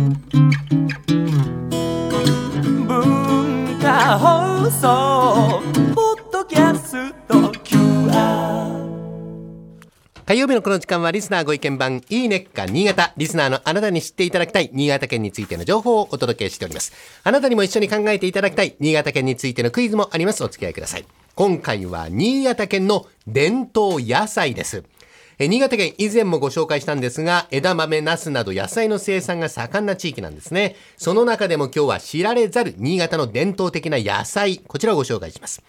文化放送ポッドキャスト QR 火曜日のこの時間はリスナーご意見番いいねっか新潟。リスナーのあなたに知っていただきたい新潟県についての情報をお届けしております。あなたにも一緒に考えていただきたい新潟県についてのクイズもあります。お付き合いください。今回は新潟県の伝統野菜です。え新潟県以前もご紹介したんですが、枝豆、ナスなど野菜の生産が盛んな地域なんですね。その中でも今日は知られざる新潟の伝統的な野菜、こちらをご紹介します。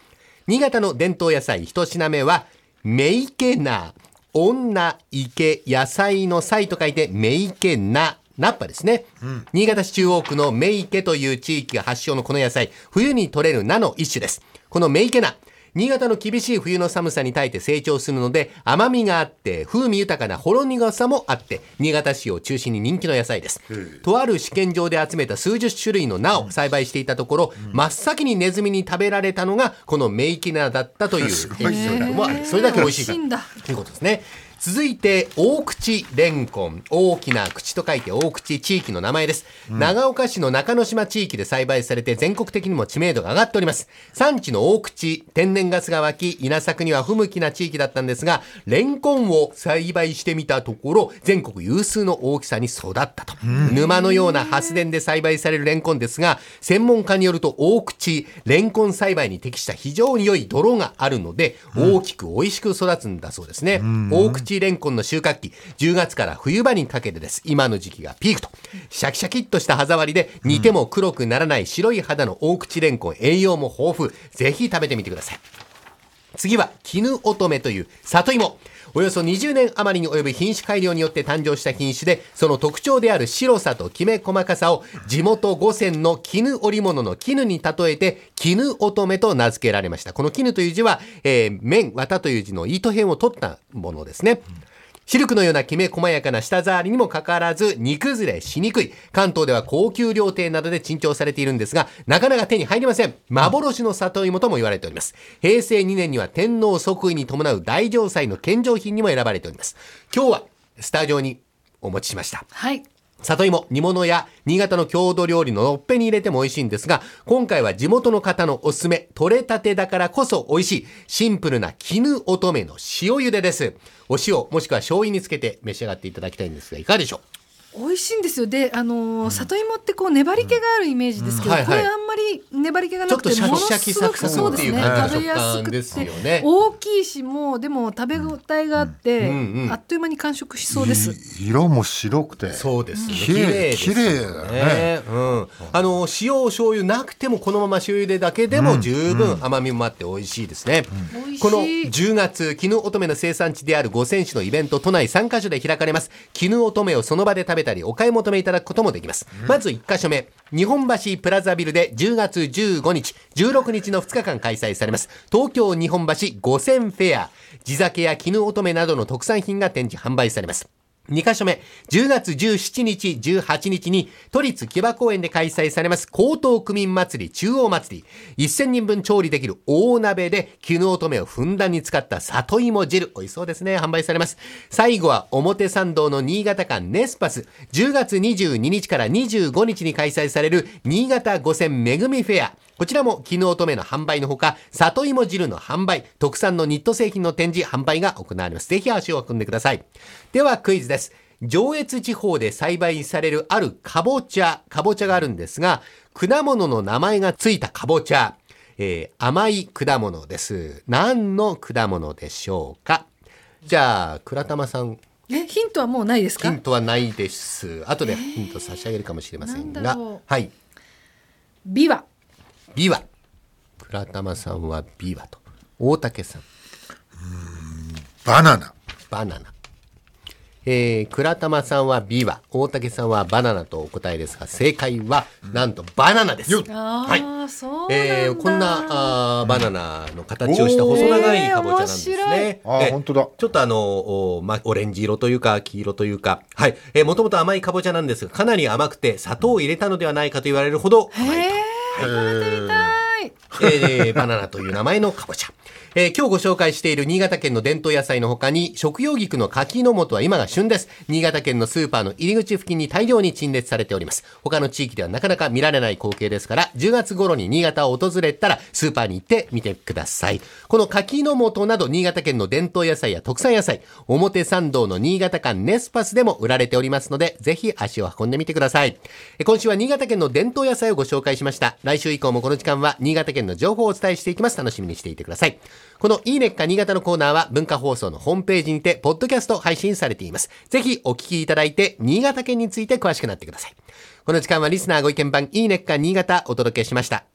新潟の伝統野菜一品目は、メイケナー。女、池、野菜の菜と書いて、メイケナ。ナッパですね、新潟市中央区のメイケという地域が発祥のこの野菜、冬に採れる菜の一種です。このメイケナ。新潟の厳しい冬の寒さに耐えて成長するので、甘みがあって、風味豊かなほろ苦さもあって、新潟市を中心に人気の野菜です。とある試験場で集めた数十種類の菜を栽培していたところ、真っ先にネズミに食べられたのが、このメイケナだったというエピソードもある。それだけ美味しいから。美味しいんだということですね。続いて、大口レンコン。大きな口と書いて大口地域の名前です。長岡市の中之島地域で栽培されて全国的にも知名度が上がっております。産地の大口、天然ガスが湧き、稲作には不向きな地域だったんですが、レンコンを栽培してみたところ、全国有数の大きさに育ったと。沼のような発電で栽培されるレンコンですが、専門家によると大口、レンコン栽培に適した非常に良い泥があるので、大きく美味しく育つんだそうですね。大口レンコンの収穫期、10月から冬場にかけてです。今の時期がピークと。シャキシャキっとした歯触りで、煮ても黒くならない白い肌の大口レンコン、栄養も豊富。ぜひ食べてみてください。次は絹乙女という里芋およそ20年余りに及ぶ品種改良によって誕生した品種でその特徴である白さときめ細かさを地元五線の絹織物の絹に例えて絹乙女と名付けられました。この絹という字は、えー、綿綿という字の糸編を取ったものですね、シルクのようなきめ細やかな舌触りにもかかわらず煮崩れしにくい。関東では高級料亭などで珍重されているんですが、なかなか手に入りません。幻の里芋とも言われております。平成2年には天皇即位に伴う大城祭の献上品にも選ばれております。今日はスタジオにお持ちしました。はい。里芋、煮物や新潟の郷土料理ののっぺに入れても美味しいんですが、今回は地元の方のおすすめ、取れたてだからこそ美味しい、シンプルな絹乙女の塩茹でです。お塩、もしくは醤油につけて召し上がっていただきたいんですが、いかがでしょ美味しいんですよ。で、あのー里芋ってこう粘り気があるイメージですけど、これあんまり粘り気がなくてちょっとものシャキシャキすごくサクサクっていうそうですね。食べやすくすよねて大きいしもうでも食べ応えがあって、うんうんあっという間に完食しそうです。い色も白くてうそうですね。綺麗綺麗ねうん。あの、塩、醤油なくてもこのまま塩茹でだけでも十分甘みもあって美味しいですね。この10月、絹乙女の生産地である五泉市のイベント、都内3カ所で開かれます。絹乙女をその場で食べたり、お買い求めいただくこともできます。まず1カ所目、日本橋プラザビルで10月15日、16日の2日間開催されます。東京日本橋5000フェア。地酒や絹乙女などの特産品が展示販売されます。2カ所目、10月17日、18日に都立木場公園で開催されます江東区民祭り中央祭り。1000人分調理できる大鍋で絹乙女をふんだんに使った里芋汁。美味しそうですね。販売されます。最後は表参道の新潟館ネスパス。10月22日から25日に開催される新潟五泉めぐみフェア。こちらも絹乙女の販売のほか、里芋汁の販売、特産のニット製品の展示、販売が行われます。ぜひ足を運んでください。ではクイズです。上越地方で栽培されるあるかぼちゃ、かぼちゃがあるんですが、果物の名前がついたかぼちゃ、えー甘い果物です。何の果物でしょうか？じゃあ、倉玉さん、えヒントはもうないですか？ヒン？トはないです。後でヒント差し上げるかもしれませんがなんだろう、はい。ビワ。ビワ。倉玉さんはビワと。大竹さん、バナナバナナ。えー、倉玉さんはビワ、大竹さんはバナナとお答えですが、正解は、なんとバナナです。はい。そうなんだ。えー、こんなあーバナナの形をした細長いかぼちゃなんですね。あーえー本当だちょっとあのおまオレンジ色というか黄色というか、はい。えー、もともと甘いかぼちゃなんですが、かなり甘くて砂糖を入れたのではないかと言われるほど甘いと。へえ、食べてみた。はい。えーバナナという名前のかぼちゃ。えー今日ご紹介している新潟県の伝統野菜の他に、食用菊の柿の本は今が旬です。新潟県のスーパーの入り口付近に大量に陳列されております。他の地域ではなかなか見られない光景ですから、10月頃に新潟を訪れたら、スーパーに行ってみてください。この柿の本など、新潟県の伝統野菜や特産野菜、表参道の新潟館ネスパスでも売られておりますので、ぜひ足を運んでみてください。今週は新潟県の伝統野菜をご紹介しました。来週以降もこの時間は新潟県の情報をお伝えしていきます。楽しみにしていてください。このいいねっか新潟のコーナーは文化放送のホームページにて、ポッドキャスト配信されています。ぜひお聞きいただいて、新潟県について詳しくなってください。この時間はリスナーご意見番いいねっか新潟お届けしました。